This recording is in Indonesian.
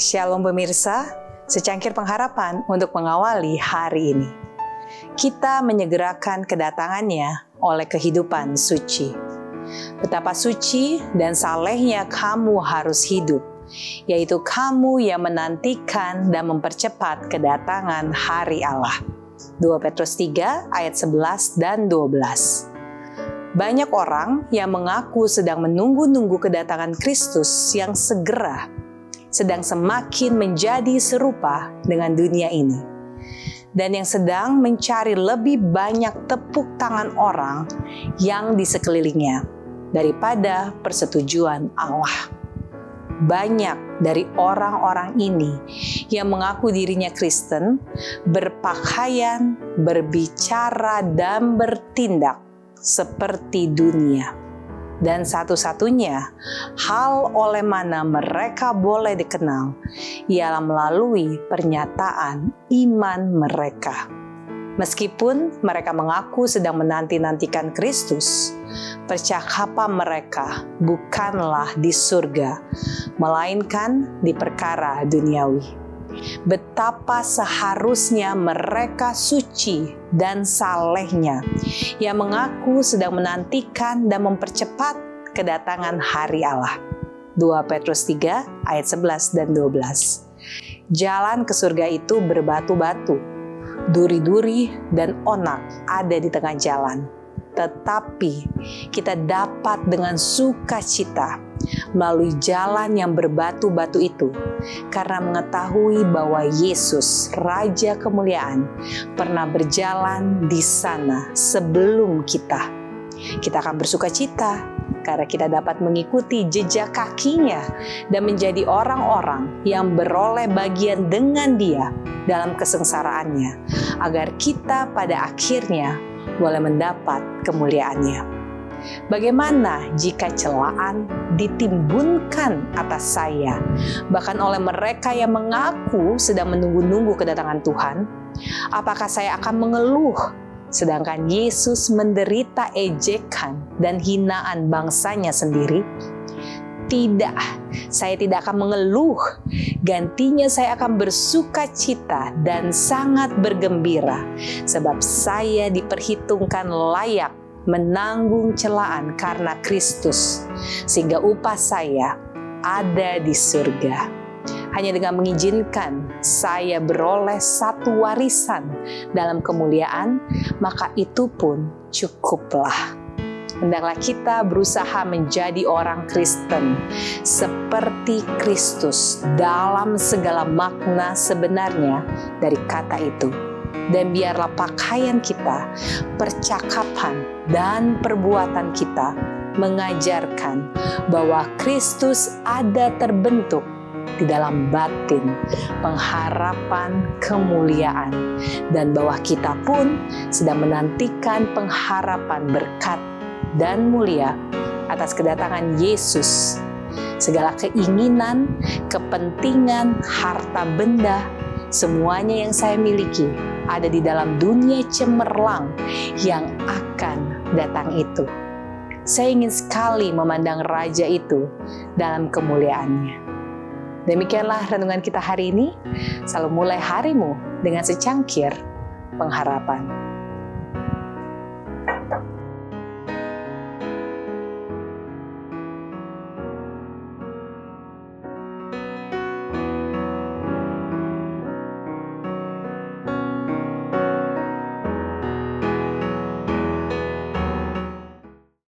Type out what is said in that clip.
Shalom pemirsa, secangkir pengharapan untuk mengawali hari ini. Kita menyegerakan kedatangannya oleh kehidupan suci. Betapa suci dan salehnya kamu harus hidup, yaitu kamu yang menantikan dan mempercepat kedatangan hari Allah. 2 Petrus 3 ayat 11 dan 12. Banyak orang yang mengaku sedang menunggu-nunggu kedatangan Kristus yang segera sedang semakin menjadi serupa dengan dunia ini, dan yang sedang mencari lebih banyak tepuk tangan orang yang di sekelilingnya daripada persetujuan Allah. Banyak dari orang-orang ini yang mengaku dirinya Kristen berpakaian, berbicara, dan bertindak seperti dunia dan satu-satunya hal oleh mana mereka boleh dikenal ialah melalui pernyataan iman mereka. Meskipun mereka mengaku sedang menanti-nantikan Kristus, percakapan mereka bukanlah di surga, melainkan di perkara duniawi betapa seharusnya mereka suci dan salehnya yang mengaku sedang menantikan dan mempercepat kedatangan hari Allah. 2 Petrus 3 ayat 11 dan 12. Jalan ke surga itu berbatu-batu, duri-duri dan onak ada di tengah jalan. Tetapi kita dapat dengan sukacita melalui jalan yang berbatu-batu itu, karena mengetahui bahwa Yesus, Raja Kemuliaan, pernah berjalan di sana sebelum kita. Kita akan bersuka cita karena kita dapat mengikuti jejak kakinya dan menjadi orang-orang yang beroleh bagian dengan dia dalam kesengsaraannya, agar kita pada akhirnya boleh mendapat kemuliaannya. Bagaimana jika celaan ditimbunkan atas saya, bahkan oleh mereka yang mengaku sedang menunggu-nunggu kedatangan Tuhan? Apakah saya akan mengeluh sedangkan Yesus menderita ejekan dan hinaan bangsanya sendiri? Tidak, saya tidak akan mengeluh. Gantinya saya akan bersuka cita dan sangat bergembira sebab saya diperhitungkan layak menanggung celaan karena Kristus, sehingga upah saya ada di surga. Hanya dengan mengizinkan saya beroleh satu warisan dalam kemuliaan, maka itu pun cukuplah. Hendaklah kita berusaha menjadi orang Kristen seperti Kristus dalam segala makna sebenarnya dari kata itu dan biarlah pakaian kita, percakapan, dan perbuatan kita mengajarkan bahwa Kristus ada terbentuk di dalam batin pengharapan kemuliaan dan bahwa kita pun sedang menantikan pengharapan berkat dan mulia atas kedatangan Yesus. Segala keinginan, kepentingan, harta benda, semuanya yang saya miliki ada di dalam dunia cemerlang yang akan datang itu. Saya ingin sekali memandang Raja itu dalam kemuliaannya. Demikianlah renungan kita hari ini. Selalu mulai harimu dengan secangkir pengharapan.